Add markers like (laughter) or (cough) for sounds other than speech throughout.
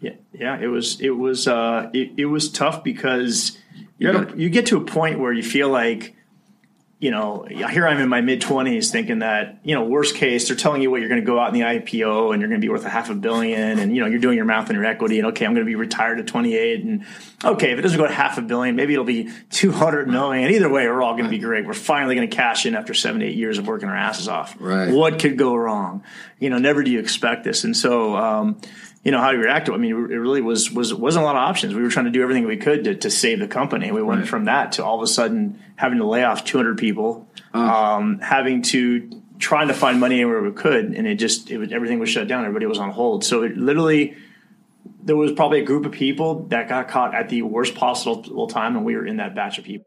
Yeah, yeah, it was it was uh, it, it was tough because you you get to a point where you feel like you know, here I'm in my mid 20s thinking that, you know, worst case, they're telling you what you're going to go out in the IPO and you're going to be worth a half a billion. And, you know, you're doing your math on your equity. And, okay, I'm going to be retired at 28. And, okay, if it doesn't go to half a billion, maybe it'll be 200 million. Either way, we're all going to be great. We're finally going to cash in after seven, eight years of working our asses off. Right. What could go wrong? You know, never do you expect this. And so, um, you know how to react to it. I mean, it really was was wasn't a lot of options. We were trying to do everything we could to, to save the company. We went right. from that to all of a sudden having to lay off 200 people, uh. um, having to trying to find money anywhere we could, and it just it was, everything was shut down. Everybody was on hold. So it literally there was probably a group of people that got caught at the worst possible time, and we were in that batch of people.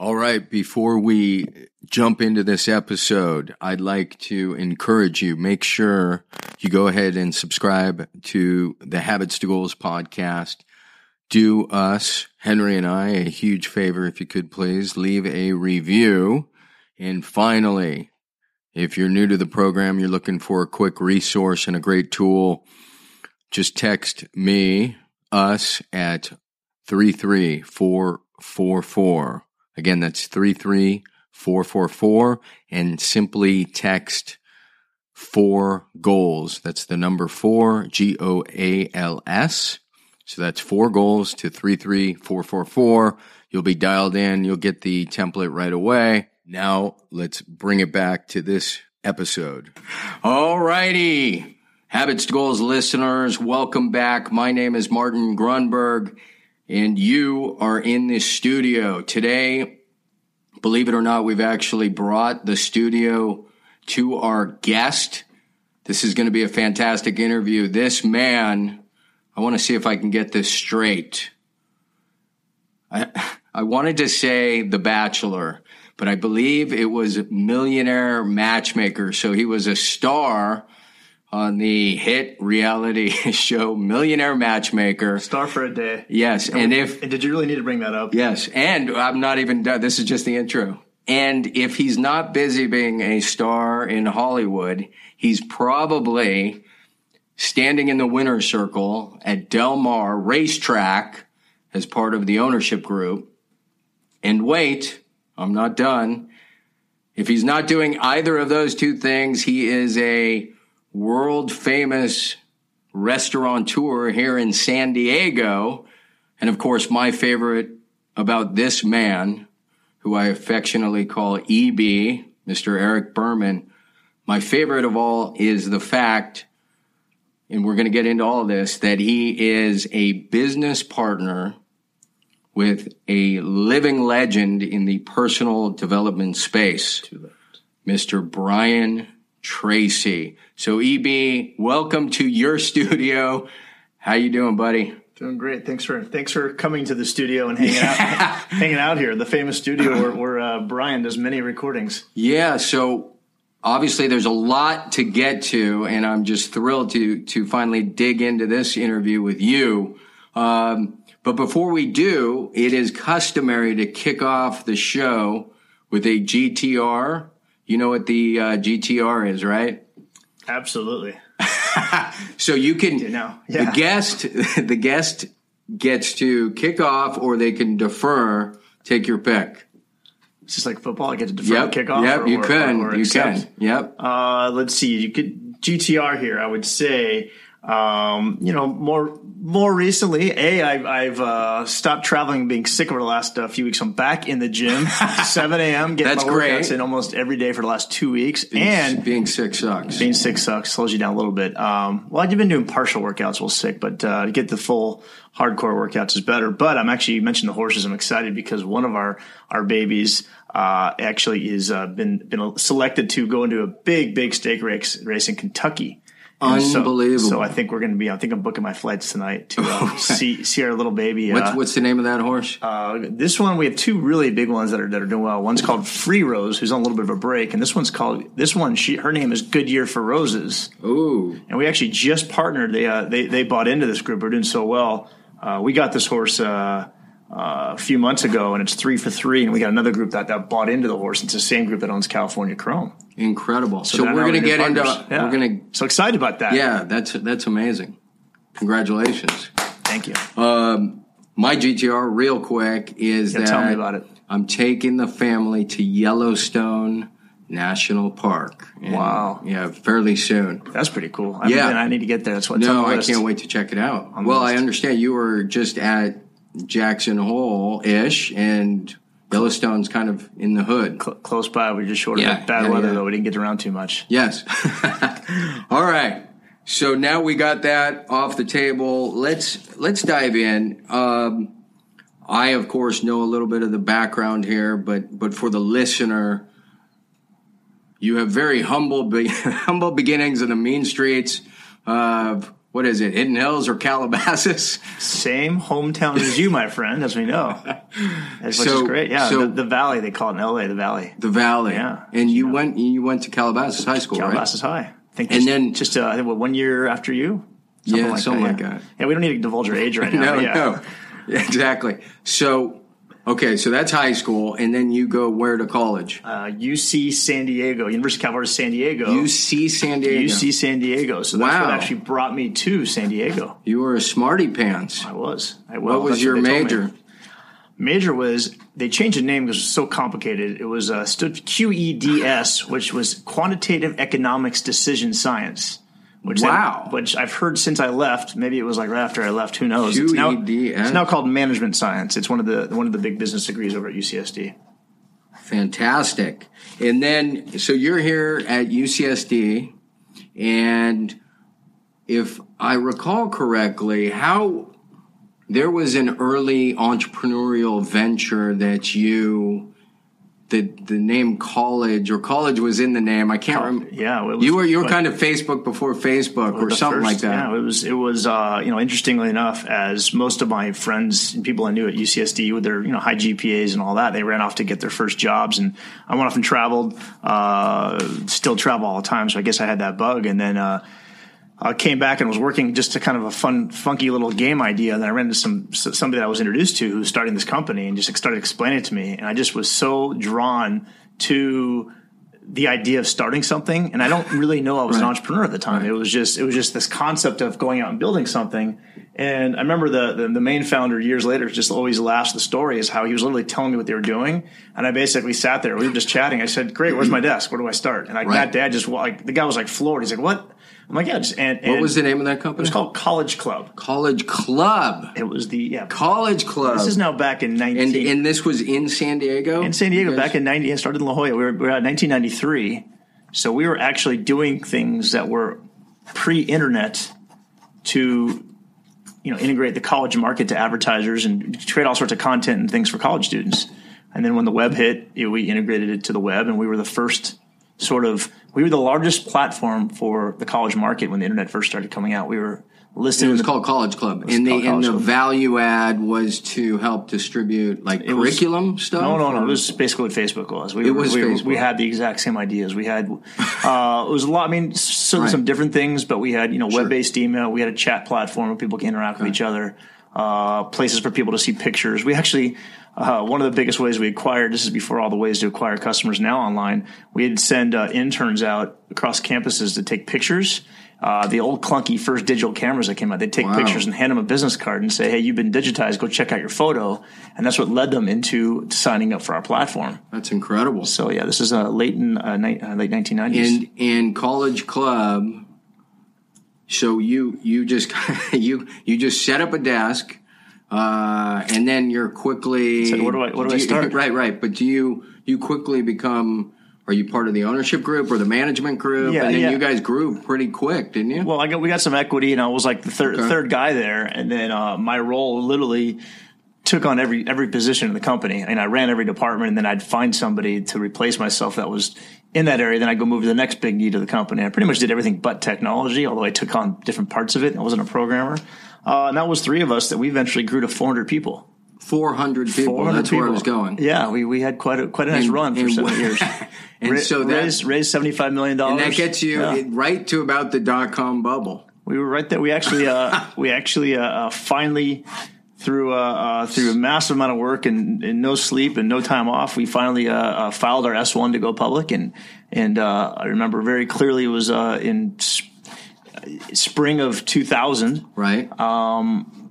All right, before we jump into this episode, I'd like to encourage you make sure you go ahead and subscribe to the Habits to Goals podcast. Do us, Henry and I, a huge favor if you could please leave a review. And finally, if you're new to the program, you're looking for a quick resource and a great tool, just text me, us at 33444. Again, that's 33444 and simply text four goals. That's the number four, G O A L S. So that's four goals to 33444. You'll be dialed in. You'll get the template right away. Now let's bring it back to this episode. All righty. Habits to Goals listeners, welcome back. My name is Martin Grunburg and you are in this studio today. Believe it or not, we've actually brought the studio to our guest. This is going to be a fantastic interview. This man, I want to see if I can get this straight. I, (laughs) I wanted to say The Bachelor, but I believe it was Millionaire Matchmaker. So he was a star on the hit reality (laughs) show Millionaire Matchmaker. Star for a day. Yes, and, and if and did you really need to bring that up? Yes, and I'm not even done. This is just the intro. And if he's not busy being a star in Hollywood, he's probably standing in the winner's circle at Del Mar Racetrack as part of the ownership group. And wait, I'm not done. If he's not doing either of those two things, he is a world famous restaurateur here in San Diego. And of course, my favorite about this man, who I affectionately call EB, Mr. Eric Berman, my favorite of all is the fact, and we're going to get into all this, that he is a business partner with a living legend in the personal development space, Mr. Brian Tracy. So EB, welcome to your studio. How you doing, buddy? Doing great. Thanks for thanks for coming to the studio and hanging out (laughs) hanging out here, the famous studio where, where uh, Brian does many recordings. Yeah. So obviously, there's a lot to get to, and I'm just thrilled to to finally dig into this interview with you. Um, but before we do, it is customary to kick off the show with a GTR you know what the uh, GTR is, right? Absolutely. (laughs) so you can you know, yeah. the guest (laughs) the guest gets to kick off or they can defer. Take your pick. It's just like football. I get to defer yep, kickoff. Yep, or, you or, can. Or, you can. Yep. Uh, let's see. You could GTR here. I would say um, you know, more more recently, a I've, I've uh, stopped traveling, being sick over the last uh, few weeks. I'm back in the gym, (laughs) 7 a.m. Getting That's my great. workouts in almost every day for the last two weeks. Being, and being sick sucks. Being sick sucks, slows you down a little bit. Um, well, I've been doing partial workouts while sick, but uh, to get the full hardcore workouts is better. But I'm actually you mentioned the horses. I'm excited because one of our our babies uh, actually is uh, been been selected to go into a big big stake race race in Kentucky And so- Unbelievable. So, I think we're going to be. I think I'm booking my flights tonight to uh, (laughs) see see our little baby. What's uh, what's the name of that horse? uh, this one we have two really big ones that are that are doing well. One's called Free Rose, who's on a little bit of a break, and this one's called this one. She her name is Goodyear for Roses, Ooh, and we actually just partnered. They uh, they they bought into this group. We're doing so well. Uh, we got this horse. Uh, uh, a few months ago, and it's three for three, and we got another group that, that bought into the horse. It's the same group that owns California Chrome. incredible. So, now we're going to get into partners. Yeah. we're going to so excited about that. yeah, that's that's amazing. Congratulations. thank you. My GTR, real quick, is Yeah, that tell me about it. I'm taking the family to Yellowstone National Park. And, Wow. Yeah, fairly soon. That's pretty cool. I Yeah. mean, I need to get there. That's what's on No, I can't wait to check it out. Well, I understand you were just at Jackson Hole ish, and Yellowstone's kind of in the hood. Cl- close by. We just short of Yeah, bad yeah, weather yeah. though. We didn't get around too much. Yes. (laughs) All right. So now we got that off the table. Let's let's dive in. Um, I of course know a little bit of the background here, but but for the listener, you have very humble be- (laughs) humble beginnings in the mean streets of what is it, Hidden Hills or Calabasas? Same hometown as you, my friend, as we know. (laughs) That's which is great. Yeah, so- the, the Valley they call it in L.A. The Valley, The Valley. Yeah. And you went you went to Calabasas High School, right? Calabasas High. I think And just, then- just uh, I think what, one year after you. Yeah, something like yeah. that. Yeah, we don't need to divulge your age right (laughs) now. No, yeah. no. (laughs) Exactly. So, okay, so that's high school, and then you go where to college? Uh, UC San Diego, University of California, San Diego. UC San Diego. UC San Diego. So that's Wow. what actually brought me to San Diego. You were a smarty pants. I was. I was. What was that's your me. major? Major was they changed the name because it was so complicated. It was uh, stood QEDS, which was Quantitative Economics Decision Science. Which Wow. They, which I've heard since I left. Maybe it was like right after I left. Who knows? It's now, it's now called Management Science. It's one of the one of the big business degrees over at UCSD. Fantastic. And then, so you're here at UCSD, and if I recall correctly, how there was an early entrepreneurial venture that you. The, the name college or college was in the name. I can't remember. Yeah, it was- You were you were but- kind of Facebook before Facebook or something like that. Yeah, it was it was uh, you know interestingly enough, as most of my friends and people I knew at UCSD with their you know high GPAs and all that, they ran off to get their first jobs, and I went off and traveled. Uh, still travel all the time, so I guess I had that bug, and then. Uh, I came back and was working just to kind of a fun, funky little game idea. And then I ran into some somebody that I was introduced to who was starting this company and just started explaining it to me. And I just was so drawn to the idea of starting something. And I don't really know I was an entrepreneur at the time. It was just it was just this concept of going out and building something. And I remember the, the the main founder years later just always laughs the story is how he was literally telling me what they were doing. And I basically sat there. We were just chatting. I said, "Great, where's my desk? Where do I start?" And like Right. that day, I just like the guy was like floored. He's like, "What?" I'm like, "Yeah." Just and, and what was the name of that it company? was called College Club. College Club. It was the yeah. College Club. This is now back in and nineteen and this was in San Diego. in San Diego back in ninety. I started in La Jolla. We were, we were at 1993, so we were actually doing things that were pre-internet to you know integrate the college market to advertisers and create all sorts of content and things for college students. And then when the web hit, you know, we integrated it to the web, and we were the first sort of we were the largest platform for the college market when the internet first started coming out. We were listed. It was the- called College Club, and the and the Club. value add was to help distribute like was- curriculum stuff. No, no, no. or- It was basically what Facebook was. We It was we, we had the exact same ideas. We had (laughs) uh, it was a lot. I mean, certainly Right. some different things, but we had you know web based email. We had a chat platform where people can interact with each other. Uh, places for people to see pictures. We actually uh, one of the biggest ways we acquired. This is before all the ways to acquire customers now online. We'd send uh, interns out across campuses to take pictures. Uh, the old clunky first digital cameras that came out, they'd take Wow. pictures and hand them a business card and say, "Hey, you've been digitized. Go check out your photo." And that's what led them into signing up for our platform. That's incredible. So yeah, this is uh, late in uh, ni- uh, late 1990s. And in College Club. So you you just (laughs) you you just set up a desk, uh, and then you're quickly. Said, where do I- where do I you- (laughs) start? Right, right. But do you you quickly become? Are you part of the ownership group or the management group? Yeah, and then yeah. you guys grew pretty quick, didn't you? well, I got we got some equity, and I was like the third Okay. third guy there, and then uh, my role literally took on every every position in the company, and I ran every department. And then I'd find somebody to replace myself that was in that area. Then I'd go move to the next big need of the company. I pretty much did everything but technology, although I took on different parts of it. I wasn't a programmer, uh, and that was three of us that we eventually grew to 400 people. 400 people. 400 That's where I was going. Yeah, we, we had quite a quite a nice And- run for and seven (laughs) years. And Ra- so that raised, raised 75 million and dollars. And that gets you Yeah. right to about the dot com bubble. We were right there. We actually, uh, (laughs) we actually uh, uh, finally, through uh, uh, through a massive amount of work and, and no sleep and no time off, we finally uh, uh, filed our S one to go public. And and uh, I remember very clearly it was uh, in s- spring of 2000 Right.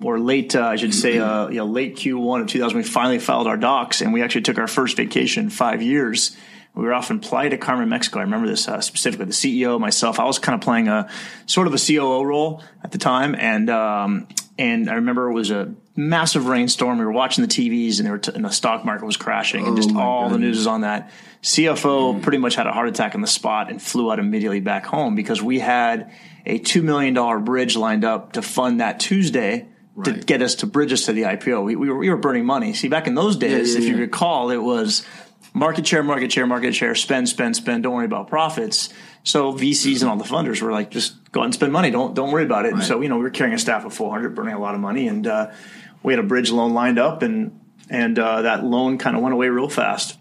Or late, uh, I should say, uh, you know, late Q1 of 2000, we finally filed our docs, and we actually took our first vacation in five years. We were off in Playa Carmen, Mexico. I remember this uh, specifically. The CEO, myself, I was kind of playing a sort of a COO role at the time, and um, and I remember it was a massive rainstorm. We were watching the TVs, and, they were t- and the stock market was crashing, and just Oh all the news was on that. CFO pretty much had a heart attack on the spot and flew out immediately back home because we had a two million dollar bridge lined up to fund that Tuesday to get us to bridge us to the IPO. We, we, were, we were burning money. See, back in those days, yeah, if you recall, it was market share, market share, market share, spend, spend, spend. Don't worry about profits. So VCs and all the funders were like, just go out and spend money. Don't don't worry about it. And so you know, we were carrying a staff of 400, burning a lot of money, and uh, we had a bridge loan lined up, and and uh, that loan kind of went away real fast.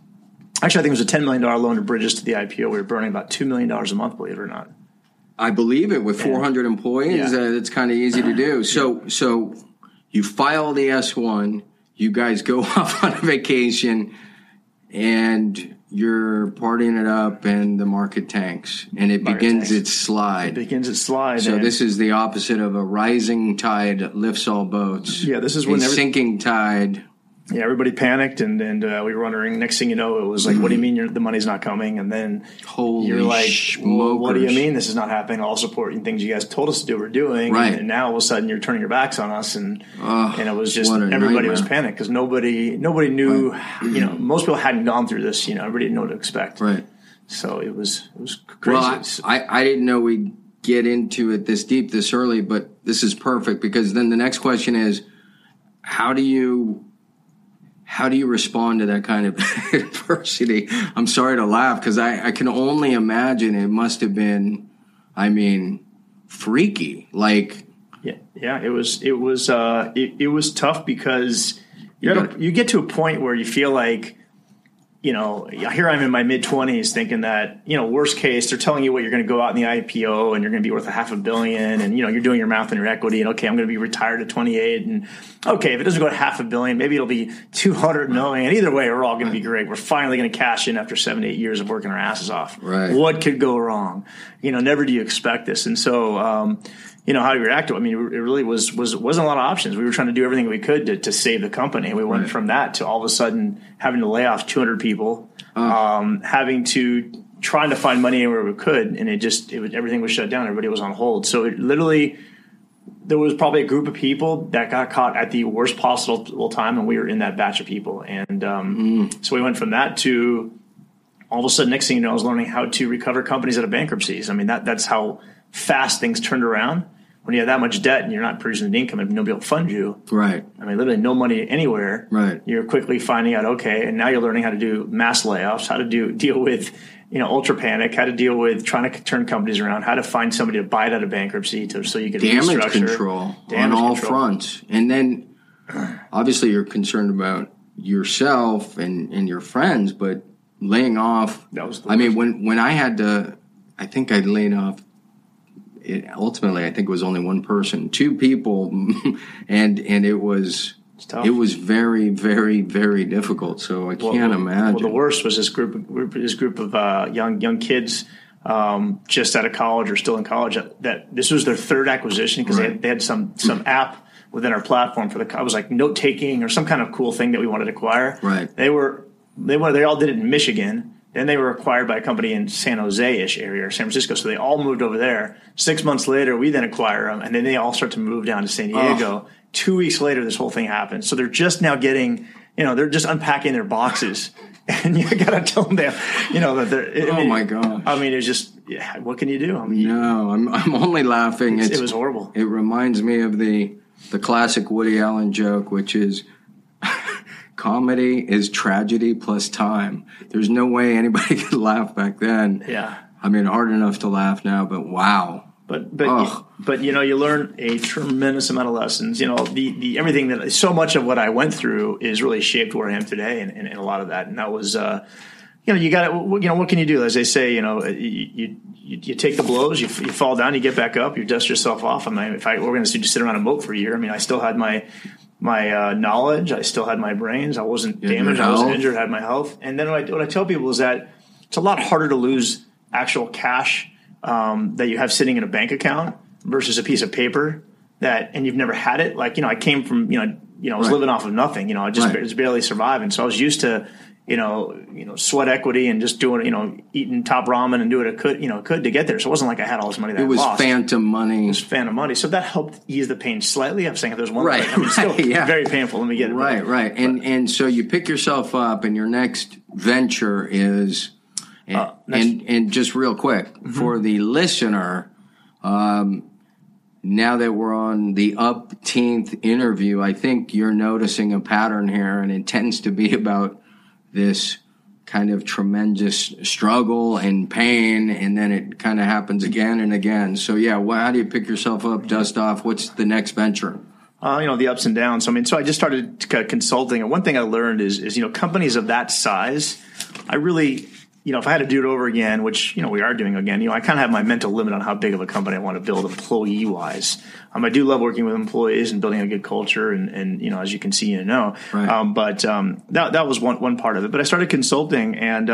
Actually, I think it was a ten million dollar loan to bridges to the IPO. We were burning about two million dollars a month, believe it or not. I believe it with 400 employees. Yeah. Uh, it's kind of easy to do. So, so you file the S1, you guys go (laughs) off on a vacation, and you're partying it up, and the market tanks, and it Market begins tanks. its slide. It begins its slide. So this is the opposite of a rising tide lifts all boats. Yeah, this is a when every- sinking tide. Yeah, everybody panicked, and and uh, we were wondering. Next thing you know, it was like, "What do you mean you're, the money's not coming?" And then Holy you're like, well, "What do you mean this is not happening? All support and things you guys told us to do, we're doing." Right. And, now all of a sudden you're turning your backs on us, and and it was just everybody was panicked because nobody nobody knew. You know, most people hadn't gone through this. You know, everybody didn't know what to expect. Right. So it was it was crazy. Well, I, I, I didn't know we'd get into it this deep this early, but this is perfect because then the next question is, how do you how do you respond to that kind of (laughs) adversity? I'm sorry to laugh because I, I can only imagine it must have been, I mean, freaky. Like, Yeah, yeah, it was it was uh it, it was tough because you got you get to a point where you feel like you know here I'm in my mid twenties thinking that you know worst case they're telling you what you're going to go out in the IPO and you're going to be worth a half a billion and you know you're doing your math on your equity and okay I'm going to be retired at 28 and okay if it doesn't go to half a billion maybe it'll be 200 million. Either way we're all going to be great. We're finally going to cash in after seven eight years of working our asses off. Right. what could go wrong? You know never do you expect this. And so um, you know how to react to it. I mean, it really was was wasn't a lot of options. We were trying to do everything we could to, to save the company. We went Right. from that to all of a sudden having to lay off 200 people, um, having to trying to find money anywhere we could, and it just it was, everything was shut down. Everybody was on hold. So it literally there was probably a group of people that got caught at the worst possible time, and we were in that batch of people. And um, so we went from that to all of a sudden, next thing you know, I was learning how to recover companies out of bankruptcies. I mean, that that's how fast things turned around. When you have that much debt and you're not producing the income and nobody will fund you, right. I mean, literally no money anywhere. Right. You're quickly finding out, okay, and now you're learning how to do mass layoffs, how to do deal with, you know, ultra panic, how to deal with trying to turn companies around, how to find somebody to buy it out of bankruptcy to so you can damage control Damage on all control. fronts. And then obviously you're concerned about yourself and, and your friends, but laying off. That was I mean, when, when I had to, I think I laid off. It, ultimately, I think it was only one person, two people, (laughs) and and it was it was very, very, very difficult. So I can't imagine. Well, the worst was this group, group this group of uh, young young kids um, just out of college or still in college. That, that this was their third acquisition because they, Right. had, they had some some app within our platform for the. I was like note taking or some kind of cool thing that we wanted to acquire. Right. They were they were they all did it in Michigan. Then they were acquired by a company in San Jose ish area or San Francisco. So they all moved over there. Six months later, we then acquire them, and then they all start to move down to San Diego. Two weeks later, this whole thing happens. So they're just now getting, you know, they're just unpacking their boxes, (laughs) and you got to tell them that, you know, that they're. I Oh mean, my gosh. I mean, it's just, yeah, what can you do? I mean, no, I'm I'm only laughing. It's, it was horrible. It reminds me of the the classic Woody Allen joke, which is comedy is tragedy plus time. There's no way anybody (laughs) could laugh back then. Yeah. I mean, hard enough to laugh now, but wow. But but Ugh. but you know you learn a tremendous amount of lessons. You know the the everything that so much of what I went through is really shaped where I am today, and, and, and a lot of that. And that was uh, you know you got to you know what can you do? As they say, you know you you, you take the blows, you, you fall down, you get back up, you dust yourself off. I mean, if I were going to just sit around and mope for a year, I mean, I still had my my uh, knowledge, I still had my brains, I wasn't damaged, I wasn't injured, I had my health. And then what I, what I tell people is that it's a lot harder to lose actual cash um, that you have sitting in a bank account versus a piece of paper that and you've never had it. Like you know, I came from you know you know I was Right. living off of nothing. You know, I just Right. was barely surviving. So I was used to you know you know sweat equity and just doing you know eating top ramen and doing what I could you know could to get there. So it wasn't like I had all this money that It was phantom money. Fan of money, so that helped ease the pain slightly. I'm saying if there's one, Right, I mean, still (laughs) right, yeah. very painful. Let me get it Right, right. And and so you pick yourself up and your next venture is and Uh, next- Mm-hmm. and, and just real quick for the listener, um now that we're on the upteenth interview, I think you're noticing a pattern here and it tends to be (laughs) about this kind of tremendous struggle and pain and then it kind of happens again and again. So yeah, well, how do you pick yourself up, dust off? What's the next venture? uh, you know, the ups and downs. I mean, so I just started consulting, and one thing I learned is, is you know, companies of that size, I really, you know, if I had to do it over again, which you know we are doing again, you know, I kind of have my mental limit on how big of a company I want to build employee wise. Um, I do love working with employees and building a good culture, and and you know, as you can see and know, Right. um, but um, that that was one one part of it. But I started consulting and.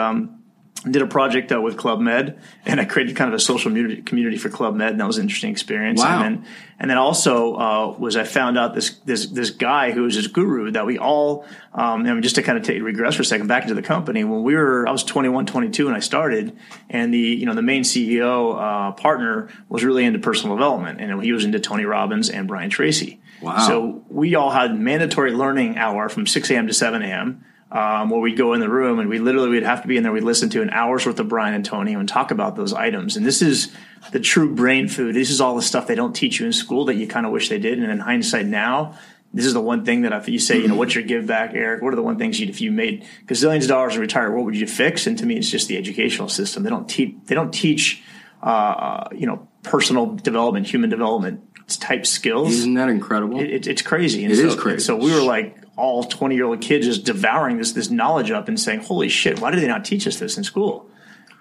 Did a project uh, with Club Med, and I created kind of a social community, community for Club Med, and that was an interesting experience. Wow. And then, and then also uh, was I found out this this this guy who was this guru that we all, um, I mean, just to kind of take regress for a second back into the company when we were I was 21, 22 when I started, and the you know the main CEO uh, partner was really into personal development, and he was into Tony Robbins and Brian Tracy. Wow. So we all had mandatory learning hour from 6 a.m. to 7 a.m. Um, where we'd go in the room and we literally would have to be in there. We'd listen to an hour's worth of Brian and Tony and talk about those items. And this is the true brain food. This is all the stuff they don't teach you in school that you kind of wish they did. And in hindsight now, this is the one thing that if you say, you know, what's your give back, Eric? What are the one things you, if you made gazillions of dollars and retired, what would you fix? And to me, it's just the educational system. They don't teach, they don't teach, uh, you know, personal development, human development type skills Isn't that incredible? it, it, it's crazy. And It so, is crazy. so we were like all twenty year old kids just devouring this this knowledge up and saying, "Holy shit! Why did they not teach us this in school?"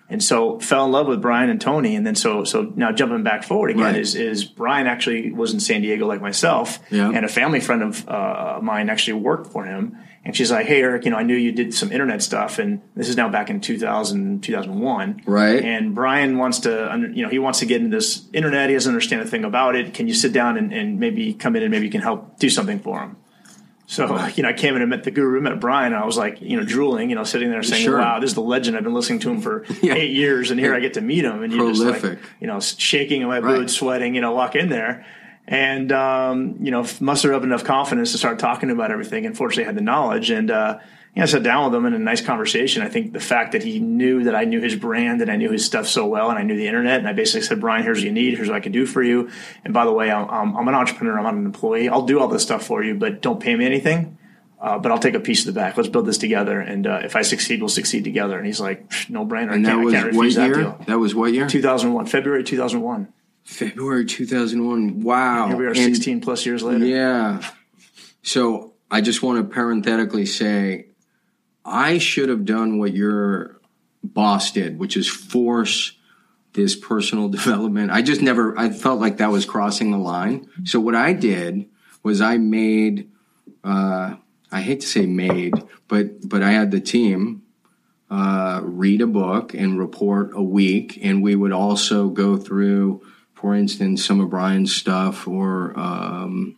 And so fell in love with Brian and Tony, and then so so now jumping back forward again Right. is is Brian actually was in San Diego like myself, Yeah. and a family friend of uh, mine actually worked for him, and she's like, "Hey Eric, you know I knew you did some internet stuff, and this is now back in 2000 2001, Right. And Brian wants to, you know, he wants to get into this internet. He doesn't understand a thing about it. Can you sit down and, and maybe come in and maybe you can help do something for him? So, (laughs) you know, I came in and met the guru, met Brian, and I was like, you know, drooling, you know, sitting there saying, Sure. wow, this is the legend. I've been listening to him for (laughs) Yeah. eight years, and here I get to meet him. And you're just like, you know, shaking in my Right. boots, sweating, you know, walk in there. And, um, you know, muster up enough confidence to start talking about everything. And fortunately, I had the knowledge. And, uh, you know, I sat down with him in a nice conversation. I think the fact that he knew that I knew his brand and I knew his stuff so well and I knew the internet and I basically said, Brian, here's what you need. Here's what I can do for you. And by the way, I'm, I'm, I'm an entrepreneur. I'm not an employee. I'll do all this stuff for you, but don't pay me anything. Uh, but I'll take a piece of the back. Let's build this together. And uh, if I succeed, we'll succeed together. And he's like, no brainer. And that was can't what refuse that. That was what year? 2001, February 2001. February 2001. Wow. Here we are And- 16 plus years later. Yeah. So I just want to parenthetically say I should have done what your boss did, which is force this personal (laughs) development. I just never, I felt like that was crossing the line. So what I did was I made, uh, I hate to say made, but, but I had the team uh, read a book and report a week. And we would also go through, for instance, some of Brian's stuff or um,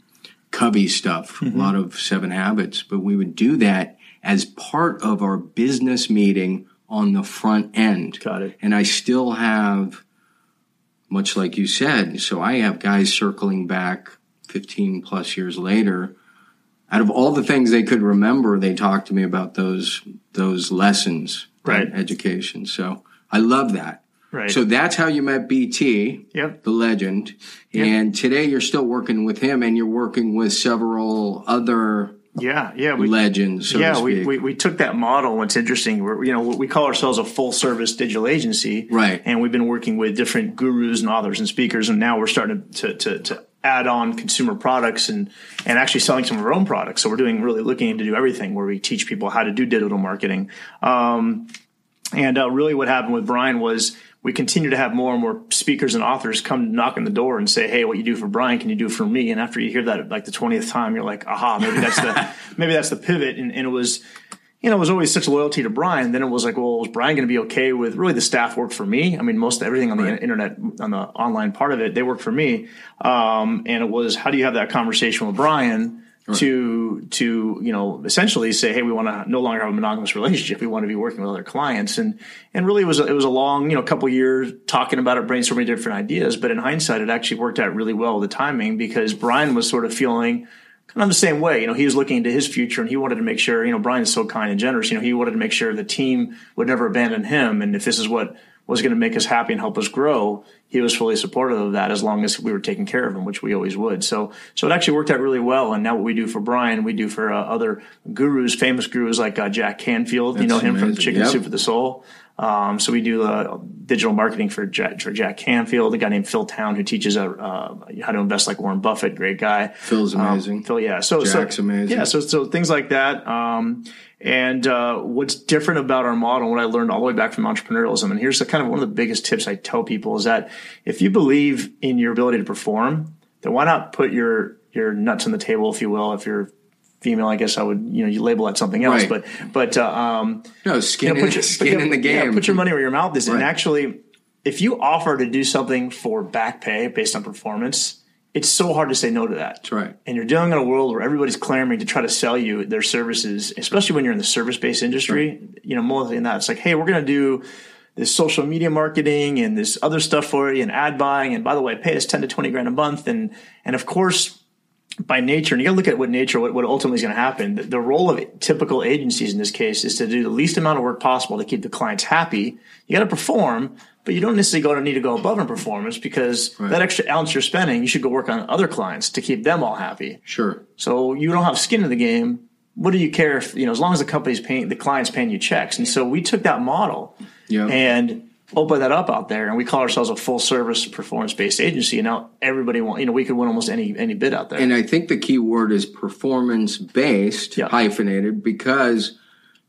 Covey stuff, a lot of Seven Habits. But we would do that as part of our business meeting on the front end. Got it. And I still have, much like you said, so I have guys circling back 15 plus years later. Out of all the things they could remember, they talked to me about those those lessons, Right. Education. So I love that. Right. So that's how you met BT, Yep. the legend. Yep. And today you're still working with him, and you're working with several other Yeah, yeah, we, legend. So yeah, we, we we took that model. What's interesting, we're, you know, we call ourselves a full service digital agency, Right. And we've been working with different gurus and authors and speakers, and now we're starting to to, to add on consumer products and and actually selling some of our own products. So we're doing really looking to do everything where we teach people how to do digital marketing. Um, and uh, really, what happened with Brian was we continue to have more and more speakers and authors come knock on the door and say, "Hey, what you do for Brian, can you do for me?" And after you hear that like the twentieth time, you're like, "Aha, maybe that's the (laughs) maybe that's the pivot." And, and it was, you know, it was always such loyalty to Brian. Then it was like, well, is Brian going to be okay with really the staff work for me? I mean, most everything on the internet on the online part of it, they work for me. Um, and it was, how do you have that conversation with Brian? To to you know essentially say hey we want to no longer have a monogamous relationship. We want to be working with other clients. And and really it was a, it was a long you know couple years talking about it brainstorming different ideas. But in hindsight it actually worked out really well the timing because Brian was sort of feeling kind of the same way. You know he was looking into his future and he wanted to make sure you know Brian is so kind and generous. You know he wanted to make sure the team would never abandon him. And if this is what was going to make us happy and help us grow, he was fully supportive of that as long as we were taking care of him, which we always would. So, so it actually worked out really well. And now what we do for Brian, we do for uh, other gurus, famous gurus like uh, Jack Canfield. you know him from. Chicken Yep. Soup for the Soul. Um, so we do uh, digital marketing for Jack, for Jack Canfield, a guy named Phil Town who teaches uh, uh, how to invest like Warren Buffett, great guy. Phil's amazing. Um, Phil, yeah. So, Jack's so amazing. Yeah, so so things like that. Um, and uh, what's different about our model, what I learned all the way back from entrepreneurialism, and here's the kind of one of the biggest tips I tell people is that if you believe in your ability to perform, then why not put your your nuts on the table, if you will. If you're female, I guess I would you know you label that something else, Right. but but uh, um, no skin, you know, in, your- skin but, in the yeah, game. put your money where your mouth is. And actually, if you offer to do something for back pay based on performance, it's so hard to say no to that. That's right. And you're dealing in a world where everybody's clamoring to try to sell you their services, especially when you're in the service based industry. You know, more than that, it's like, hey, we're going to do this social media marketing and this other stuff for you and ad buying. And by the way, pay us 10 to 20 grand a month. And, and of course, by nature, and you got to look at what nature, what, what ultimately is going to happen. The, the role of typical agencies in this case is to do the least amount of work possible to keep the clients happy. You got to perform, but you don't necessarily go to need to go above in performance because that extra ounce you're spending, you should go work on other clients to keep them all happy. Sure. So you don't have skin in the game. What do you care if you know? As long as the company's paying, the client's paying you checks. And so we took that model Yeah. and opened that up out there, and we call ourselves a full service performance based agency. And now everybody want you know we could win almost any any bid out there. And I think the key word is performance based, Yeah. hyphenated, because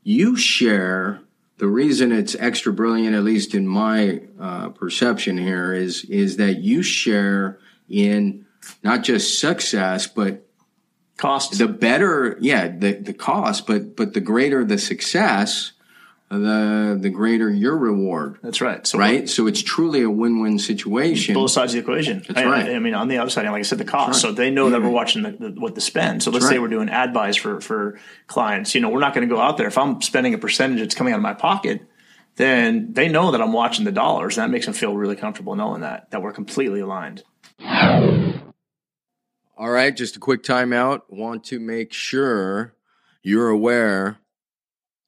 you share the reason it's extra brilliant, at least in my uh, perception here, is is that you share in not just success, but Cost. the better, yeah, the the cost, but but the greater the success, the the greater your reward, That's right. So right? So it's truly a win win situation. both sides of the equation. That's right. I, I mean, on the other side, like I said, the cost. So they know that we're watching the, the, what the spend. So let's say we're doing ad buys for for clients. You know, we're not going to go out there if I'm spending a percentage that's coming out of my pocket. Then they know that I'm watching the dollars. And that makes them feel really comfortable knowing that that we're completely aligned. All right, just a quick timeout. Want to make sure you're aware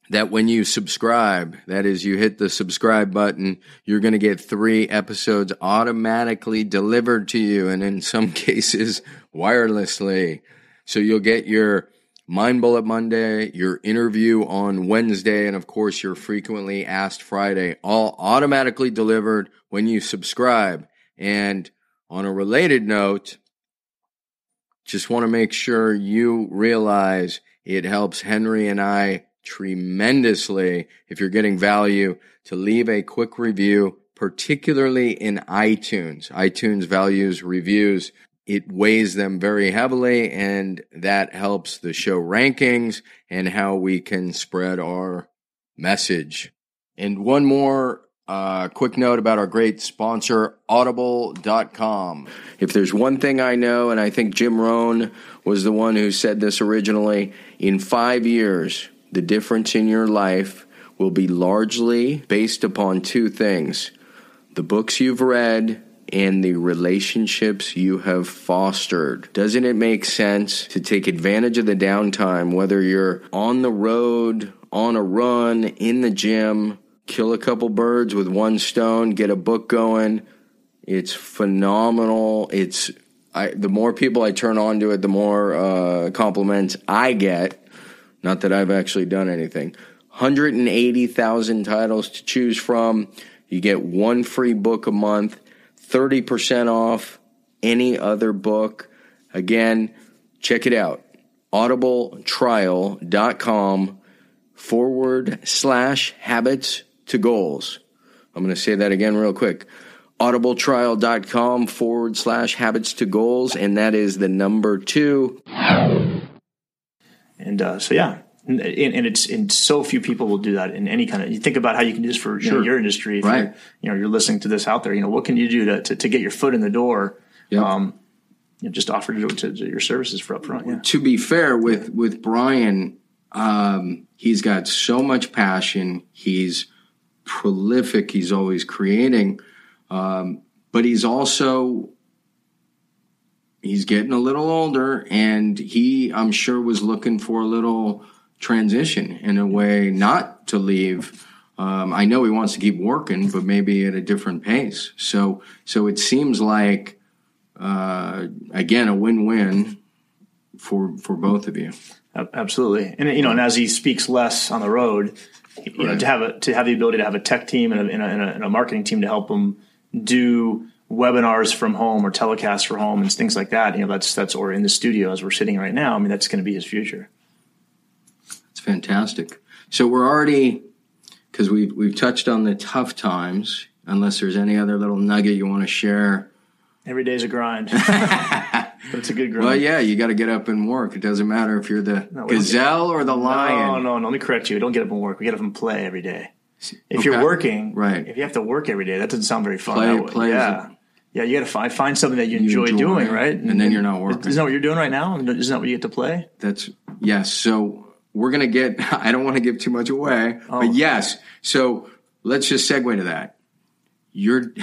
that when you subscribe, that is, you hit the subscribe button, you're going to get three episodes automatically delivered to you, and in some (laughs) cases, wirelessly. So you'll get your Mind Bullet Monday, your interview on Wednesday, and of course, your frequently asked Friday, all automatically delivered when you subscribe. And on a related note, just want to make sure you realize it helps Henry and I tremendously if you're getting value to leave a quick review, particularly in iTunes. iTunes values reviews. It weighs them very heavily and that helps the show rankings and how we can spread our message. And one more uh, quick note about our great sponsor, audible.com. If there's one thing I know, and I think Jim Rohn was the one who said this originally, in five years, the difference in your life will be largely based upon two things the books you've read and the relationships you have fostered. Doesn't it make sense to take advantage of the downtime, whether you're on the road, on a run, in the gym, kill a couple birds with one stone, get a book going? It's phenomenal. It's I the more people I turn on to it, the more uh, compliments I get. Not that I've actually done anything. 180,000 titles to choose from. You get one free book a month, 30% off any other book. Again, check it out. audibletrial.com forward slash habits to goals. I'm going to say that again real quick. audibletrial.com forward slash habits to goals. And that is the number two. And uh, so, yeah, and, and it's and so few people will do that in any kind of. You think about how you can do this for you know, your industry. If Right. You're, you know, you're listening to this out there. You know, what can you do to to, to get your foot in the door? Yep. Um, you know, just offer to, to, to your services for upfront. Yeah. to be fair with with Brian, um, he's got so much passion. He's prolific. He's always creating, um, but he's also he's getting a little older, and he, I'm sure, was looking for a little transition in a way not to leave. Um, I know he wants to keep working, but maybe at a different pace. So, so it seems like uh, again a win-win for for both of you. Absolutely, and you know, and as he speaks less on the road, you know, to have a to have the ability to have a tech team and a, and a, and a marketing team to help him do webinars from home or telecasts from home and things like that. You know, that's that's or in the studio as we're sitting right now. I mean, that's going to be his future. It's fantastic. So we're already because we've we've touched on the tough times. Unless there's any other little nugget you want to share. Every day's a grind, (laughs) but it's a good grind. Well, yeah, you got to get up and work. It doesn't matter if you're the don't gazelle or the lion. No, no, no. Let me correct you. Don't get up and work. We get up and play every day. If Okay. you're working, Right. If you have to work every day, that doesn't sound very fun. Play- play yeah, yeah. You got to find find something that you enjoy, enjoy, doing, right? and then you're not working. Isn't that what you're doing right now? Isn't that what you get to play? That's yes. So we're gonna get. (laughs) I don't want to give too much away, Oh. but yes. So let's just segue to that. Your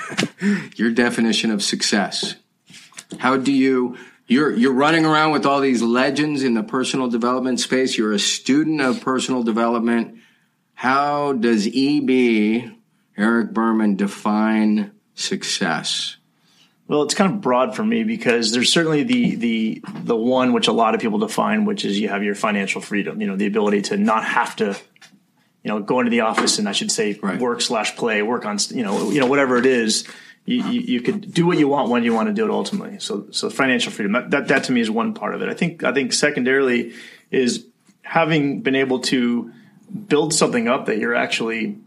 (laughs) your definition of success. How do you? You're you're running around with all these legends in the personal development space. You're a student of personal development. How does EB Eric Berman define success? Well, it's kind of broad for me because there's certainly the the the one which a lot of people define, which is you have your financial freedom. You know, the ability to not have to, you know, go into the office and I should say Right. work slash play, work on you know you know whatever it is. You, you, you could do what you want when you want to do it ultimately. So so financial freedom that, that that to me is one part of it. I think I think secondarily is having been able to build something up that you're actually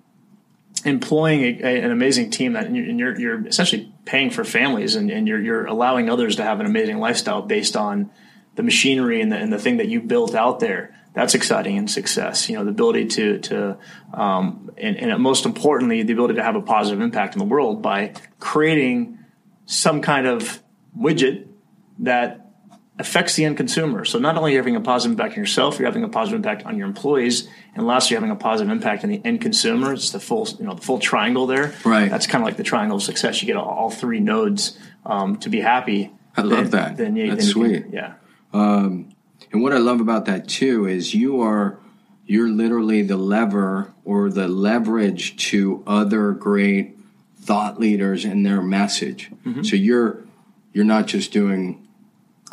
employing a, a, an amazing team that and you're, and you're, you're essentially paying for families and, and you're, you're allowing others to have an amazing lifestyle based on the machinery and the, and the thing that you built out there. That's exciting and success. You know, the ability to, to um, and, and most importantly, the ability to have a positive impact in the world by creating some kind of widget that affects the end consumer. So not only are you having a positive impact on yourself, you're having a positive impact on your employees, and lastly, you're having a positive impact on the end consumer. It's the full, you know, the full triangle there. Right. That's kind of like the triangle of success. You get all, three nodes um, to be happy. I love that. Then you, That's then you can- sweet. yeah. And what I love about that too is you are you're literally the lever or the leverage to other great thought leaders and their message. So you're you're not just doing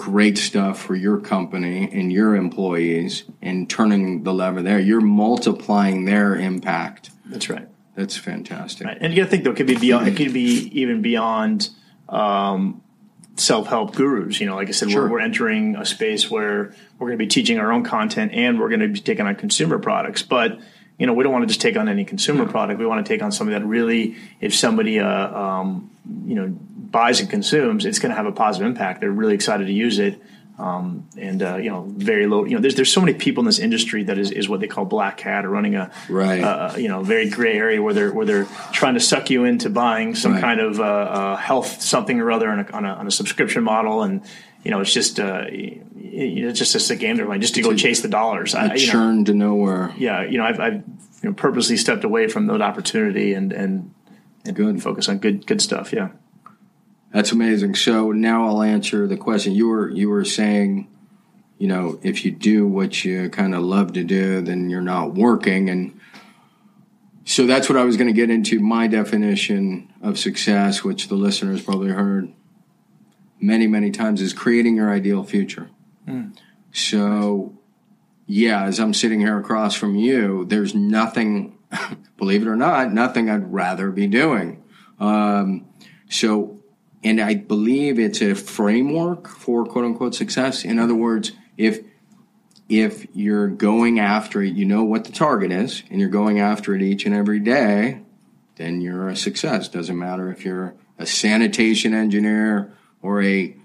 great stuff for your company and your employees and turning the lever there. You're multiplying their impact. That's right. That's fantastic. Right. And you got to think though, it could be beyond. It could be even beyond um, self-help gurus. You know, like I said, Sure. we're, we're entering a space where we're going to be teaching our own content and we're going to be taking on consumer products. But you know, we don't want to just take on any consumer product. We want to take on something that really, if somebody, uh, um, you know, buys and consumes, it's going to have a positive impact. They're really excited to use it. Um, and uh, you know, very low. You know, there's there's so many people in this industry that is, is what they call black hat or running a Right. uh, you know very gray area where they're where they're trying to suck you into buying some Right. kind of uh, uh, health something or other on a, on a, on a subscription model, and you know it's just uh, it's just, just a game they're playing just to go chase the dollars. I, you know, to nowhere. yeah, you know, I've, I've you know, purposely stepped away from that opportunity and and, and Good. focus on good good stuff. Yeah. That's amazing. So now I'll answer the question. You were you were saying, you know, if you do what you kind of love to do, then you're not working, and so that's what I was going to get into. My definition of success, which the listeners probably heard, many, many times is creating your ideal future. Mm. So, yeah, as I'm sitting here across from you, there's nothing, (laughs) believe it or not, nothing I'd rather be doing. Um, so, and I believe it's a framework for quote unquote success. In other words, if if you're going after it, you know what the target is, and you're going after it each and every day, then you're a success. Doesn't matter if you're a sanitation engineer or a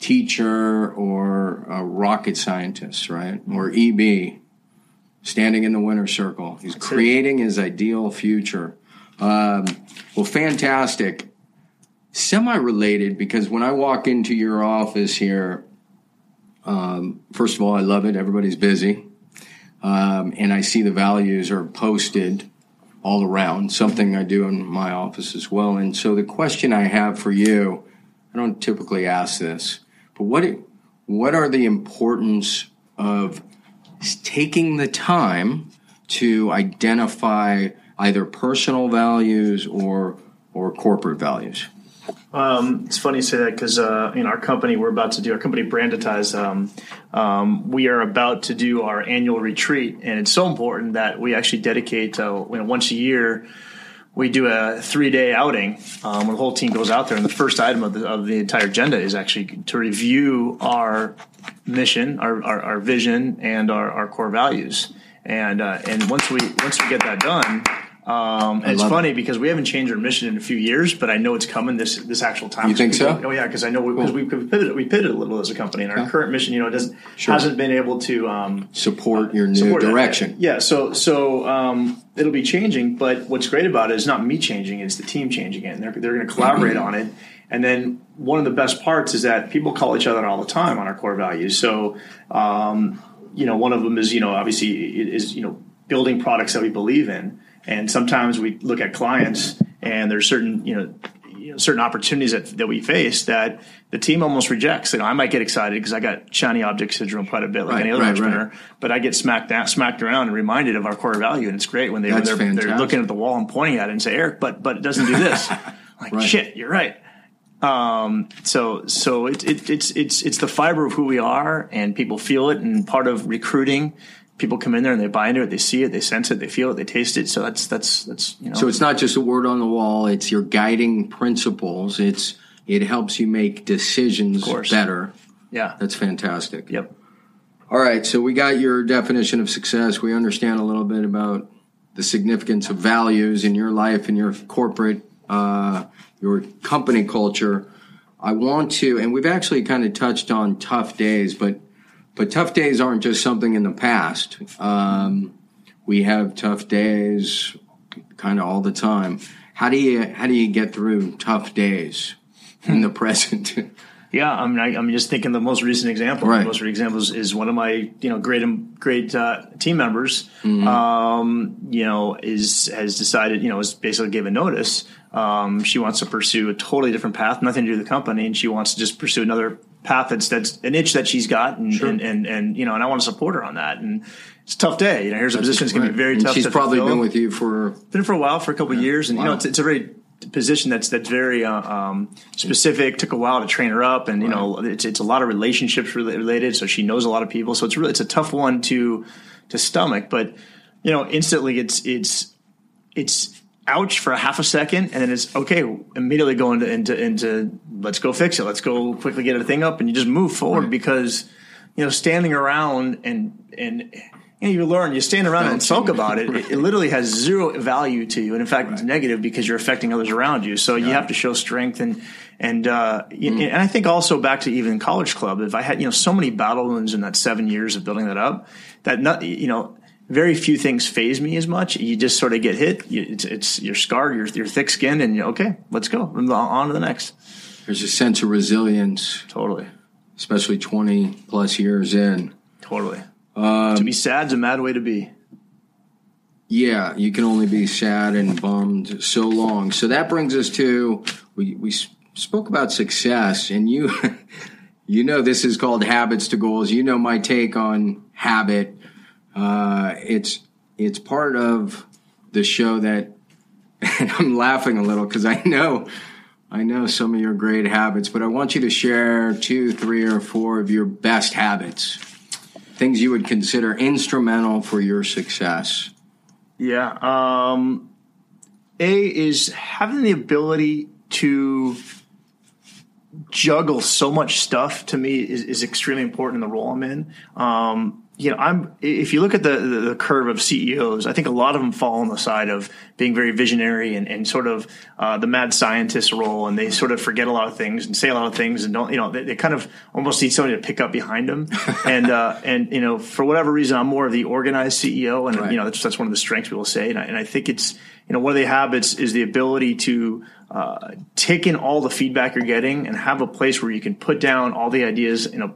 teacher or a rocket scientist, right? Or EB, standing in the winner's circle. He's creating his ideal future. Um, well, fantastic. Semi related because when I walk into your office here, um, first of all, I love it. Everybody's busy. Um, and I see the values are posted all around, something I do in my office as well. And so the question I have for you, I don't typically ask this, but what, what are the importance of taking the time to identify either personal values or, or corporate values? Um, it's funny you say that because uh, in our company, we're about to do our company Branditize. Um, um, we are about to do our annual retreat, and it's so important that we actually dedicate uh, you know, once a year. We do a three day outing um, when the whole team goes out there, and the first item of the, of the entire agenda is actually to review our mission, our, our, our vision, and our, our core values. And uh, and once we once we get that done, um, and it's funny it. because we haven't changed our mission in a few years, but I know it's coming this this actual time. You think so? Oh yeah, because I know because we, we, we, pivoted we pivoted a little as a company, and our yeah. current mission, you know, doesn't sure. hasn't been able to um, support your new support direction. It. Yeah, so so um, it'll be changing, but what's great about it is not me changing; it's the team changing it, and they're they're going to collaborate mm-hmm. on it. And then one of the best parts is that people call each other all the time on our core values. So um, you know, one of them is you know obviously is you know building products that we believe in and sometimes we look at clients and there's certain, you know, you know, certain opportunities that, that we face that the team almost rejects. You know, I might get excited because I got shiny object syndrome quite a bit, like right, any other right, entrepreneur. Right. But I get smacked down, smacked around, and reminded of our core value, and it's great when they are they're, they're, looking at the wall and pointing at it and say, "Eric, but but it doesn't do this." (laughs) like shit, you're right. Um, so so it, it, it's it's it's the fiber of who we are, and people feel it, and part of recruiting people come in there and they buy into it, they see it, they sense it, they feel it, they taste it. So that's that's that's you know. So it's not just a word on the wall; it's your guiding principles. It's it helps you make decisions better. Yeah, that's fantastic. Yep. All right, so we got your definition of success. We understand a little bit about the significance of values in your life and your corporate, uh, your company culture. I want to, and we've actually kind of touched on tough days, but but tough days aren't just something in the past. Um, we have tough days kind of all the time. How do you how do you get through tough days in the (laughs) present? Yeah, I mean, I, am just thinking the most recent example. Right. The most recent example is, is, one of my, you know, great great uh, team members. Mm-hmm. Um, you know, is has decided, you know, is basically given notice. Um, she wants to pursue a totally different path, nothing to do with the company, and she wants to just pursue another path that's that's an itch that she's got, and sure. and, and, and you know, and I want to support her on that. And it's a tough day. You know, here's a position that's going to be very and tough. She's probably fulfill. been with you for been for a while, for a couple yeah. years, and wow. you know, it's, it's, a very position that's that's very uh, um, specific. Took a while to train her up, and you right. know, it's it's a lot of relationships related. So she knows a lot of people. So it's really it's a tough one to to stomach. But you know, instantly it's it's it's ouch for a half a second, and then it's okay. Immediately go into into, into let's go fix it. Let's go quickly get a thing up, and you just move forward right. because you know standing around and and you, know, you learn you stand around and sulk (laughs) about it, it, it. literally has zero value to you, and in fact, right. it's negative because you're affecting others around you. So you have to show strength and and uh, mm. and I think also back to even college club. If I had you know so many battle wounds in that seven years of building that up, that not you know very few things faze me as much. You just sort of get hit. You, it's, it's you're scarred. You're, you're thick skinned, and you're, okay, let's go on to the next. There's a sense of resilience, totally, especially 20 plus years in. Totally. Um, to be sad is a mad way to be. Yeah, you can only be sad and bummed so long. So that brings us to we we spoke about success, and you (laughs) you know this is called habits to goals. You know my take on habit uh, it's it's part of the show that, and (laughs) I'm laughing a little because I know I know some of your great habits, but I want you to share two, three, or four of your best habits, things you would consider instrumental for your success. Yeah. Um, a is having the ability to juggle so much stuff to me is, is extremely important in the role I'm in. Um, you know, I'm if you look at the, the, the curve of CEOs, I think a lot of them fall on the side of being very visionary and, and sort of uh, the mad scientist role, and they sort of forget a lot of things and say a lot of things and don't, you know, they, they kind of almost need somebody to pick up behind them. (laughs) and uh, and you know, for whatever reason, I'm more of the organized CEO, and Right. you know, that's, that's one of the strengths people say, and I, and I think it's you know one of the habits is the ability to uh, take in all the feedback you're getting and have a place where you can put down all the ideas in a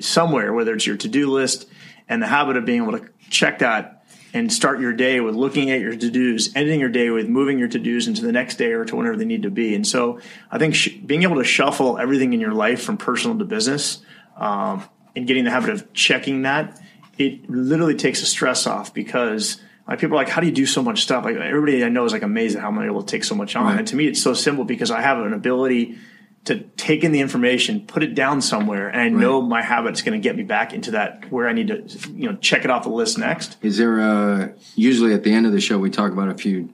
somewhere, whether it's your to do list, and the habit of being able to check that and start your day with looking at your to dos, ending your day with moving your to dos into the next day or to whenever they need to be. And so I think sh- being able to shuffle everything in your life from personal to business um, and getting the habit of checking that, it literally takes the stress off because. Like people are like, how do you do so much stuff? Like everybody I know is like amazed at how I'm able to take so much on. Right. And to me, it's so simple because I have an ability to take in the information, put it down somewhere, and I know my habit's going to get me back into that where I need to, you know, check it off the list next. Is there a usually at the end of the show we talk about a few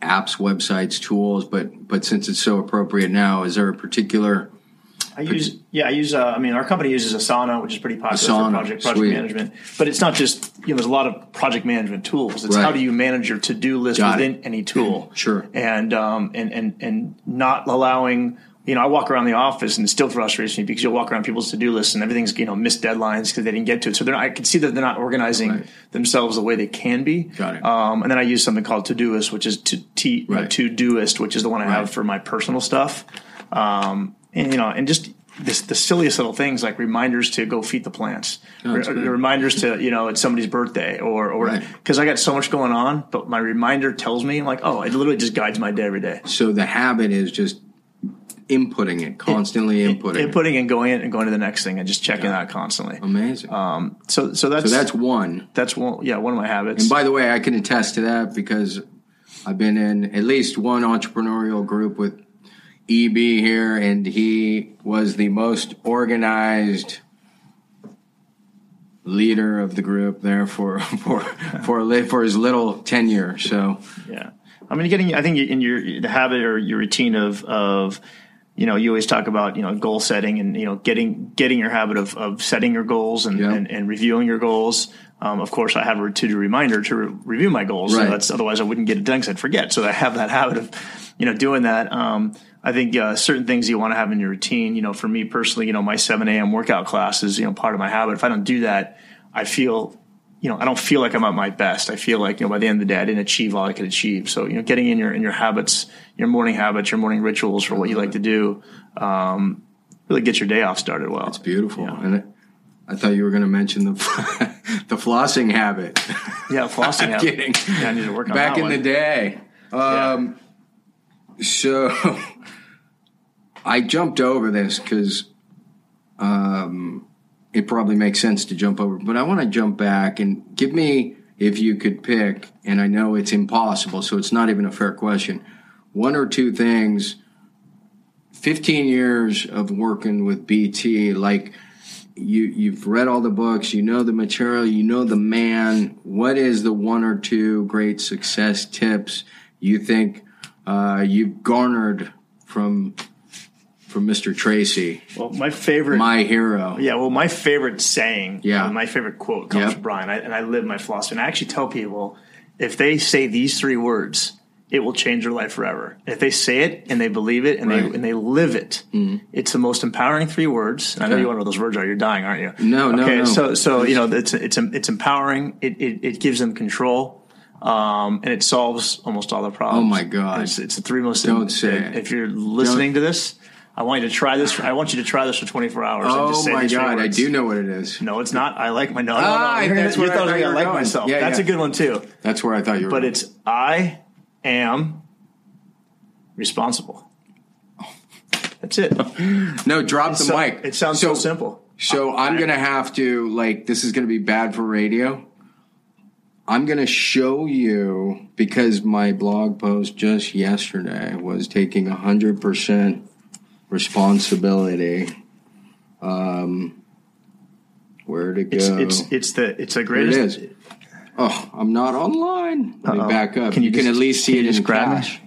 apps, websites, tools, but but since it's so appropriate now, is there a particular I use, yeah, I use. Uh, I mean, our company uses Asana, which is pretty popular Asana, for project project sweet. management. But it's not just you know. There's a lot of project management tools. It's Right. how do you manage your to do list Got it. within any tool. Sure. And um and and and not allowing. You know, I walk around the office and it still frustrates me because you'll walk around people's to do lists and everything's you know missed deadlines because they didn't get to it. So they're not, I can see that they're not organizing Right. themselves the way they can be. Got it. Um, and then I use something called Todoist, which is to t Right. to doist, which is the one I Right. have for my personal stuff. Um, and you know, and just this, the silliest little things like reminders to go feed the plants, Oh, Re- reminders to you know it's somebody's birthday or or Right. because I got so much going on, but my reminder tells me like oh it literally just guides my day every day. so the habit is just inputting it, constantly inputting it. Inputting and going in and going to the next thing and just checking that constantly. Amazing. Um, so so that's so that's one. that's one yeah one of my habits. And by the way, I can attest to that because I've been in at least one entrepreneurial group with EB here, and he was the most organized leader of the group there for (laughs) for for for his little tenure. So Yeah, I mean, getting. I think in your the habit or your routine of of you know you always talk about you know goal setting and you know getting getting your habit of of setting your goals and Yeah. and, and reviewing your goals. Um, of course, I have a to do reminder to re- review my goals. Right. So that's otherwise I wouldn't get it done because I'd forget. So I have that (laughs) habit of you know doing that. Um, I think uh, certain things you want to have in your routine. You know, for me personally, you know, my seven a.m. workout class is you know part of my habit. If I don't do that, I feel you know, I don't feel like I'm at my best. I feel like, you know, by the end of the day, I didn't achieve all I could achieve. So, you know, getting in your, in your habits, your morning habits, your morning rituals for what you like to do, um, really get your day off started well. it's beautiful. Yeah. And it, I thought you were going to mention the (laughs) the flossing habit. Yeah, flossing. (laughs) I'm habit. kidding. Yeah, I need to work on Back in one. the day. Um, So (laughs) I jumped over this because um, it probably makes sense to jump over, but I want to jump back and give me, if you could pick, and I know it's impossible, so it's not even a fair question, one or two things. 15 years of working with BT, like you you've read all the books, you know the material, you know the man. What is the one or two great success tips you think uh, you've garnered from from Mr. Tracy, Well, my favorite. my hero? Yeah, well, my favorite saying, Yeah. my favorite quote comes Yep. from Brian, I, and I live my philosophy. And I actually tell people if they say these three words, it will change their life forever. If they say it and they believe it and Right. Mm-hmm. they and they live it, it's the most empowering three words. And I know you know what those words are. You're dying, aren't you? No, no, okay, no. So, so you know, it's it's it's empowering. It it, it gives them control. Um, and it solves almost all the problems. Oh, my God. It's, it's the three most. Don't say it. If you're listening to this, I want you to try this. I want you to try this for 24 hours. Oh my God, I do know what it is. No, it's not. I like my no. no, no. Ah, that's you where I thought I thought you were like going. myself. Yeah, That's yeah. a good one too. That's where I thought you were. But going. it's I am responsible. That's it. no, drop the So- mic. It sounds so, simple. So I'm gonna have to like this is gonna be bad for radio. I'm going to show you because my blog post just yesterday was taking 100% responsibility. Um, where to go? It's it's it's the it's the greatest. it is. Oh, I'm not online. Let me Uh-oh. back up. Can you, you can at least see it in just me? cache.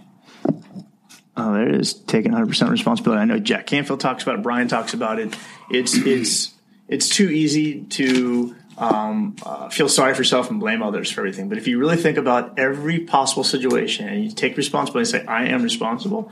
Oh, there it is. Taking 100 percent responsibility. I know Jack Canfield talks about it. Brian talks about it. It's (clears throat) it's it's too easy to um, uh, feel sorry for yourself and blame others for everything. But if you really think about every possible situation and you take responsibility and say, "I am responsible,"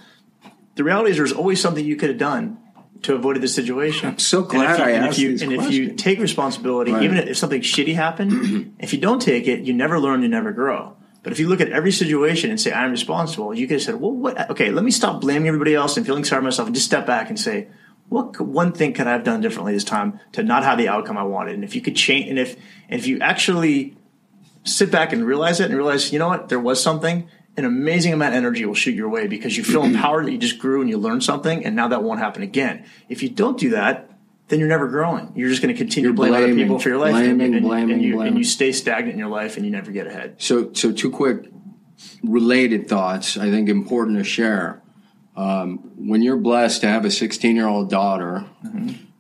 the reality is there's always something you could have done to avoid this situation. I'm so glad I and asked if you, these And if you take responsibility, Right. even if something shitty happened, (clears throat) if you don't take it, you never learn, you never grow. But if you look at every situation and say, I'm responsible, you could have said, well, what, okay, let me stop blaming everybody else and feeling sorry for myself and just step back and say, what one thing could I have done differently this time to not have the outcome I wanted? And if you could change, and if, and if you actually sit back and realize it and realize, you know what, there was something, an amazing amount of energy will shoot your way because you feel empowered that you just grew and you learned something, and now that won't happen again. If you don't do that, then you're never growing. You're just going to continue You're to blame other blaming, people for your life, and, blaming, and, blaming, and, you, blaming. and you stay stagnant in your life, and you never get ahead. So, so two quick related thoughts. I think important to share. Um, when you're blessed to have a 16 year old daughter,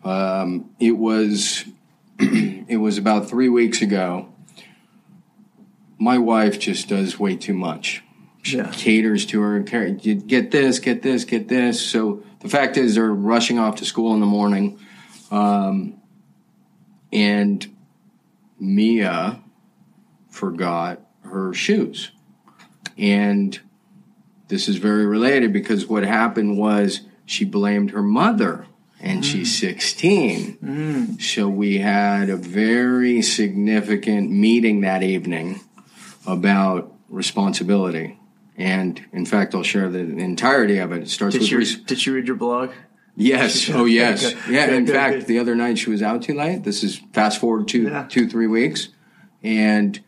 um, it was (clears throat) it was about three weeks ago. My wife just does way too much. Yeah. Caters to her. Get this, get this, get this. So the fact is, they're rushing off to school in the morning, um, and Mia forgot her shoes. And this is very related because what happened was she blamed her mother and she's 16. So we had a very significant meeting that evening about responsibility. And in fact, I'll share the entirety of it. It starts Did with you, res- did you read your blog? Yes. Oh, yes. Good, Yeah. good, in fact, the other night she was out too late. This is fast forward two, Yeah. two, three weeks, and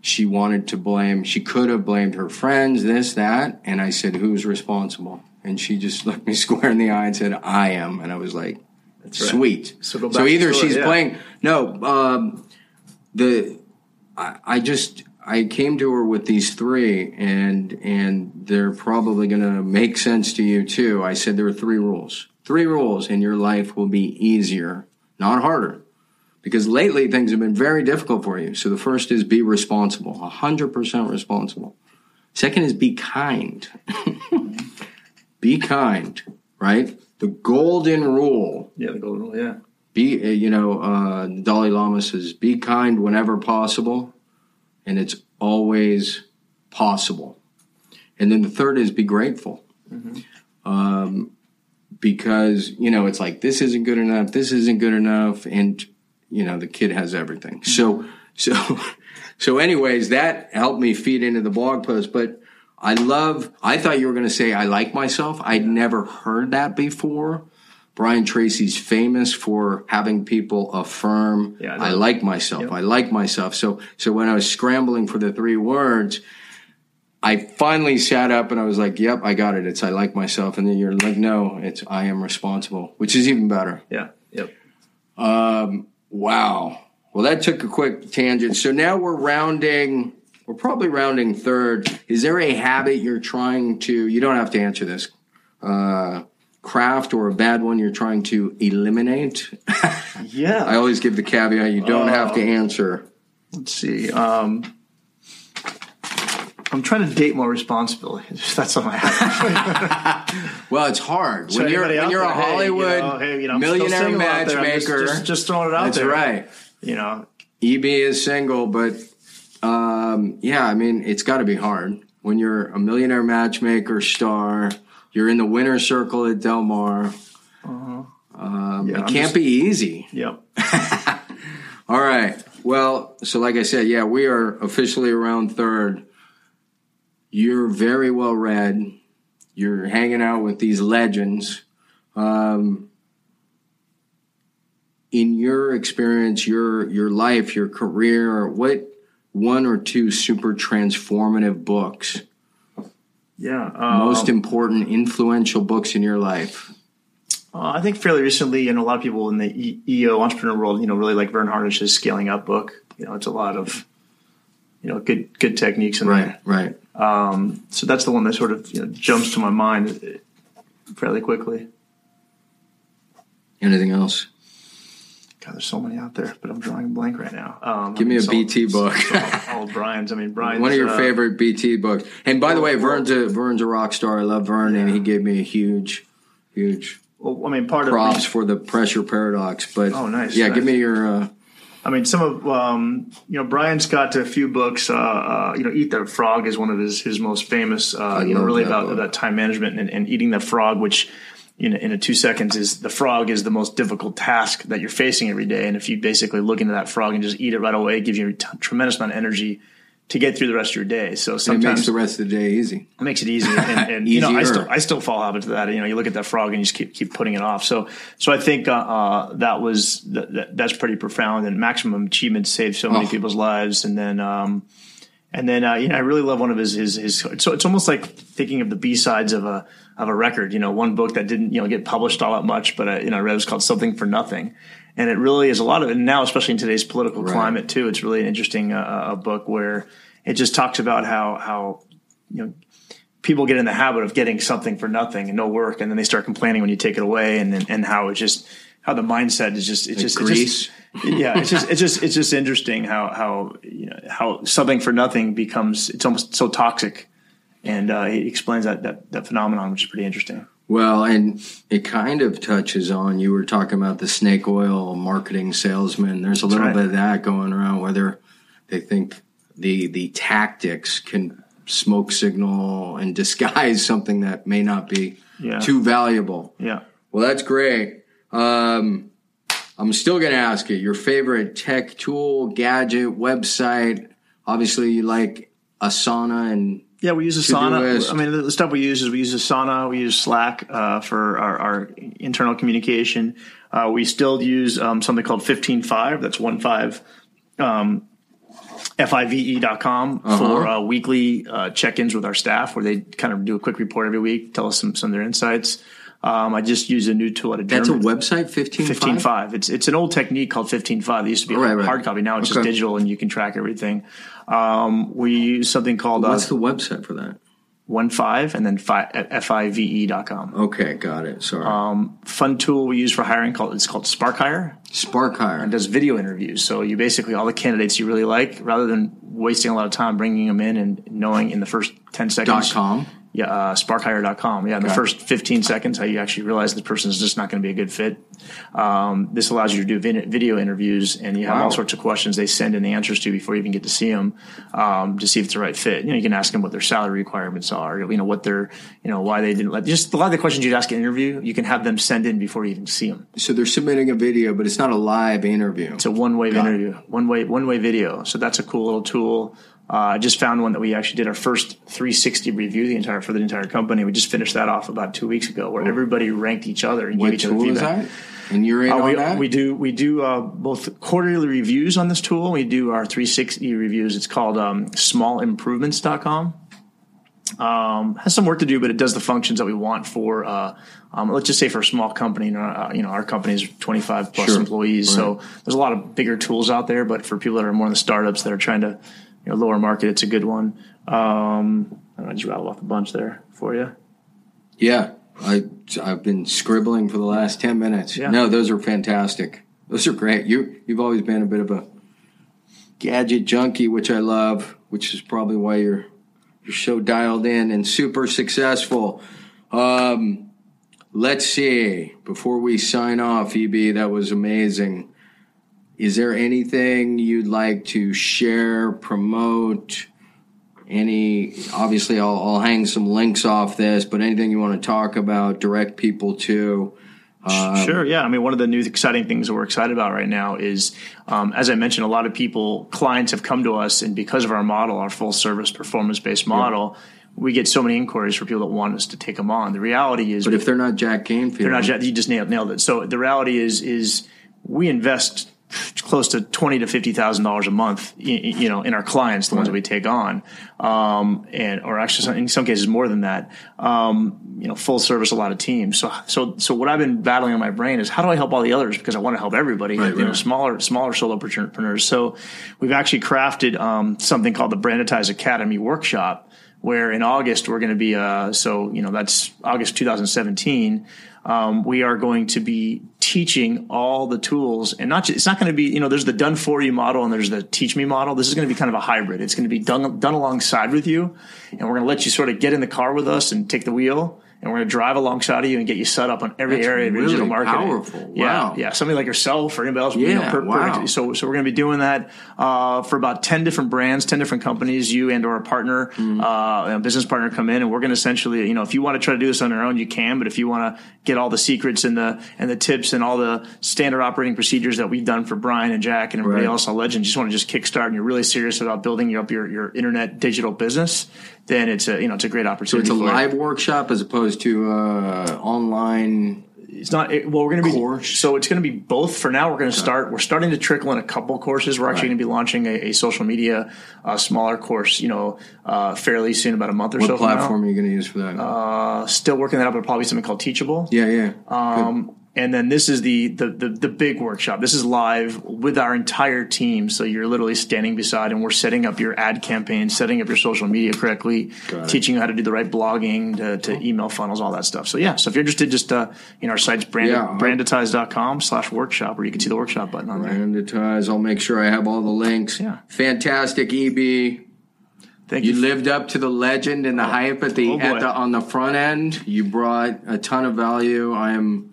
she wanted to blame. She could have blamed her friends, this, that, and I said, "Who's responsible?" And she just (laughs) looked me square in the eye and said, "I am." And I was like, right. "Sweet." So go back so either she's yeah. playing. No, um, the I, I just I came to her with these three, and and they're probably going to make sense to you too. I said there are three rules. Three rules, and your life will be easier, not harder. Because lately things have been very difficult for you. So the first is be responsible, hundred percent responsible. Second is be kind. (laughs) be kind, right? The golden rule Yeah, the golden rule. Yeah. be uh, you know uh, dalai lama says be kind whenever possible and it's always possible. And then the third is be grateful. Um, because you know it's like this isn't good enough this isn't good enough and you know the kid has everything. So so (laughs) so anyways that helped me feed into the blog post but i love i thought you were going to say i like myself. I'd never heard that before Brian Tracy's famous for having people affirm, Yeah, I. I like myself. Yep. I like myself. So, so when I was scrambling for the three words, I finally sat up and I was like, yep, I got it. It's I like myself. And then you're like, no, it's I am responsible, which is even better. Yeah. Yep. Um, wow. Well, that took a quick tangent. So now we're rounding, we're probably rounding third. Is there a habit you're trying to, you don't have to answer this, uh, craft or a bad one you're trying to eliminate? Yeah. (laughs) I always give the caveat you don't have to answer. Let's see. Um, I'm trying to date more responsibly. (laughs) That's I have. (laughs) Well, it's hard So when you're when you're a there, hey, you Hollywood know, hey, you know, millionaire there. I'm just- matchmaker. Just, just throwing it out That's there. right. You know, EB is single, but um, yeah, I mean, it's got to be hard when you're a millionaire matchmaker star. You're in the winner's circle at Del Mar. Um, Uh-huh. Yeah, it I'm can't just- be easy. yep. (laughs) All right. Well, so like I said, yeah, we are officially around third. You're very well read. You're hanging out with these legends. Um, in your experience, your your life, your career, what one or two super transformative books, Yeah. Um, most important, influential books in your life? Uh, I think fairly recently, and a lot of people in the EO entrepreneur world, you know, really like Verne Harnish's Scaling Up book. You know, it's a lot of you know good good techniques in Right, right. there. So that's the one that sort of you know, jumps to my mind fairly quickly. Anything else? God, there's so many out there, but I'm drawing a blank right now. Um, Give I me a so- BT book. all Brian's. I mean, (laughs) Brian's One of your uh, favorite BT books. And by the way, well- Verne's a Verne's a rock star. I love Verne, and he gave me a huge, huge Well, I mean, part of props for the pressure paradox. But Oh, nice, Yeah, nice. give me your. Uh, I mean, some of um, you know Brian's got a few books. Uh, uh, you know, Eat the Frog is one of his his most famous. Uh, you know, really about book. about time management and, and eating the frog, which in in a two seconds is the frog is the most difficult task that you're facing every day. And if you basically look into that frog and just eat it right away, it gives you a t- tremendous amount of energy to get through the rest of your day. So it sometimes makes the rest of the day easy. it makes it easy. And, and (laughs) you know, I still, I still fall habit to that. You know, you look at that frog and you just keep, keep putting it off. So, so I think, uh, uh, that was, that, that, that's pretty profound and maximum achievement saved so many Oh. people's lives. And then, um, and then, uh, you know, I really love one of his, his, his, so it's almost like thinking of the B sides of a, of a record, you know, one book that didn't, you know, get published all that much, but, uh, you know, I read it was called Something for Nothing. And it really is a lot of it now, especially in today's political climate too. It's really an interesting, uh, uh, book where it just talks about how, how, you know, people get in the habit of getting something for nothing and no work, and then they start complaining when you take it away, and and, and how it just how the mindset is just it's just it's just- (laughs) yeah, it's just it's just it's just interesting how how you know how something for nothing becomes it's almost so toxic, and uh, he explains that, that that phenomenon, which is pretty interesting. Well, and it kind of touches on you were talking about the snake oil marketing salesman. There's a little right. bit of that going around whether they think the the tactics can smoke signal and (laughs) disguise something that may not be Yeah. too valuable. Yeah. Well, that's great. Um, I'm still going to ask you your favorite tech tool, gadget, website. Obviously, you like Asana and Yeah, we use Asana. I mean, the stuff we use is we use Asana, we use Slack uh, for our, our internal communication. Uh, we still use um, something called 15five. That's one five. Um, FIVE.com for uh, weekly uh, check-ins with our staff, where they kind of do a quick report every week, tell us some, some of their insights. Um, I just use a new tool at a that's a German- website. Fifteen. 15.5. It's it's an old technique called 15.5. It used to be a Right, right. hard copy. Now it's just digital and you can track everything. Um, we use something called uh, What's the website for that? one five and then fi- at five.com. Okay, got it. Sorry. Um, fun tool we use for hiring called it's called Spark Hire. Spark Hire. It does video interviews. So you basically all the candidates you really like, rather than wasting a lot of time bringing them in and knowing in the first ten seconds. Dot com. Yeah, uh, sparkhire.com. Yeah, in the Okay. first 15 seconds, how you actually realize this person is just not going to be a good fit. Um, this allows you to do vid- video interviews, and you have Wow. all sorts of questions they send in the answers to before you even get to see them um, to see if it's the right fit. You know, you can ask them what their salary requirements are, you know, what their, you know, why they didn't let, just a lot of the questions you'd ask in an interview, you can have them send in before you even see them. So they're submitting a video, but it's not a live interview. It's a one way interview, one way one way video. So that's a cool little tool. Uh, I just found one that we actually did our first 360 review the entire for the entire company. We just finished that off about two weeks ago, where everybody ranked each other and what gave each other feedback. that? And you're in Uh, on we, that? we do we do uh, both quarterly reviews on this tool. We do our 360 reviews. It's called um, smallimprovements.com. Um, has some work to do, but it does the functions that we want for. Uh, um, let's just say for a small company, you know, uh, you know our company is 25 plus Sure. employees, so there's a lot of bigger tools out there. But for people that are more in the startups that are trying to, you know, lower market, it's a good one. Um, I, don't know, I just rattled off a bunch there for you. Yeah, I I've been scribbling for the last ten minutes. Yeah. No, those are fantastic. Those are great. You you've always been a bit of a gadget junkie, which I love. Which is probably why you're you're so dialed in and super successful. Um, let's see. Before we sign off, EB, that was amazing. Is there anything you'd like to share, promote? any obviously I'll, I'll hang some links off this but anything you want to talk about direct people to Um, Sure. Yeah. I mean, one of the new exciting things that we're excited about right now is, um, as I mentioned, a lot of people, clients have come to us, and because of our model, our full service performance based model, we get so many inquiries for people that want us to take them on. The reality is, but if they're not Jack Canfield they're not. Jack, you just nailed, nailed it. So the reality is, is we invest close to twenty to fifty thousand dollars a month, you know, in our clients, the ones that we take on, um, and or actually in some cases more than that. Um, you know, full service, a lot of teams. So, so, so what I've been battling in my brain is how do I help all the others because I want to help everybody, right, you right. know, smaller, smaller solo entrepreneurs. So, we've actually crafted um, something called the Branditize Academy workshop where in August we're going to be uh, so you know that's August 2017 um, we are going to be teaching all the tools and not just, it's not going to be you know there's the done for you model and there's the teach me model. This is going to be kind of a hybrid. It's going to be done done alongside with you and we're going to let you sort of get in the car with us and take the wheel and we're going to drive alongside of you and get you set up on every That's area of really digital marketing. Powerful. Yeah, wow. yeah. Somebody like yourself or anybody else. Yeah, you know, per, wow. Per, so, so we're going to be doing that uh, for about ten different brands, ten different companies. You and or a partner, mm. uh, a business partner, come in, and we're going to essentially, you know, if you want to try to do this on your own, you can. But if you want to get all the secrets and the and the tips and all the standard operating procedures that we've done for Brian and Jack and everybody right. else on Legend, just want to just kickstart and you're really serious about building up your your internet digital business, then it's a you know it's a great opportunity. So it's a live you. workshop as opposed to uh, online it's not it, well we're going to be course. so it's going to be both for now we're going to start we're starting to trickle in a couple courses we're actually right. going to be launching a, a social media uh, smaller course you know uh, fairly soon about a month or what so What platform are you going to use for that uh, still working that up but probably something called teachable yeah yeah um, and then this is the, the, the the big workshop. This is live with our entire team. So you're literally standing beside, and we're setting up your ad campaign, setting up your social media correctly, teaching you how to do the right blogging, to, to, email funnels, all that stuff. So yeah, so if you're interested, just uh, you know our site's brand, yeah, branditize.com slash workshop, where you can see the workshop button on there. Branditize. I'll make sure I have all the links. Yeah, fantastic, EB. Thank you. You lived up to the legend and the oh, hype at the, oh at the on the front end. You brought a ton of value. I am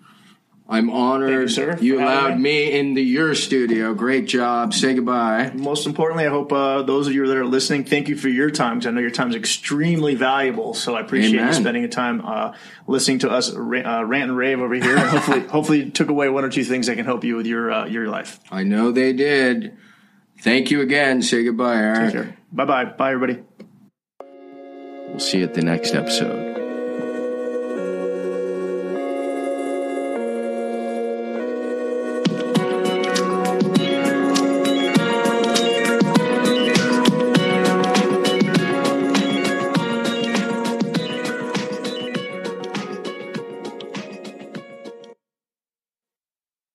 I'm honored. You, you allowed me into your studio. Great job. Say goodbye. Most importantly, I hope uh, those of you that are listening, thank you for your time because I know your time is extremely valuable. So I appreciate Amen. you spending the time uh, listening to us uh, rant and rave over here. And hopefully, (laughs) hopefully, took away one or two things that can help you with your uh, your life. I know they did. Thank you again. Say goodbye, Eric. Bye bye. Bye, everybody. We'll see you at the next episode.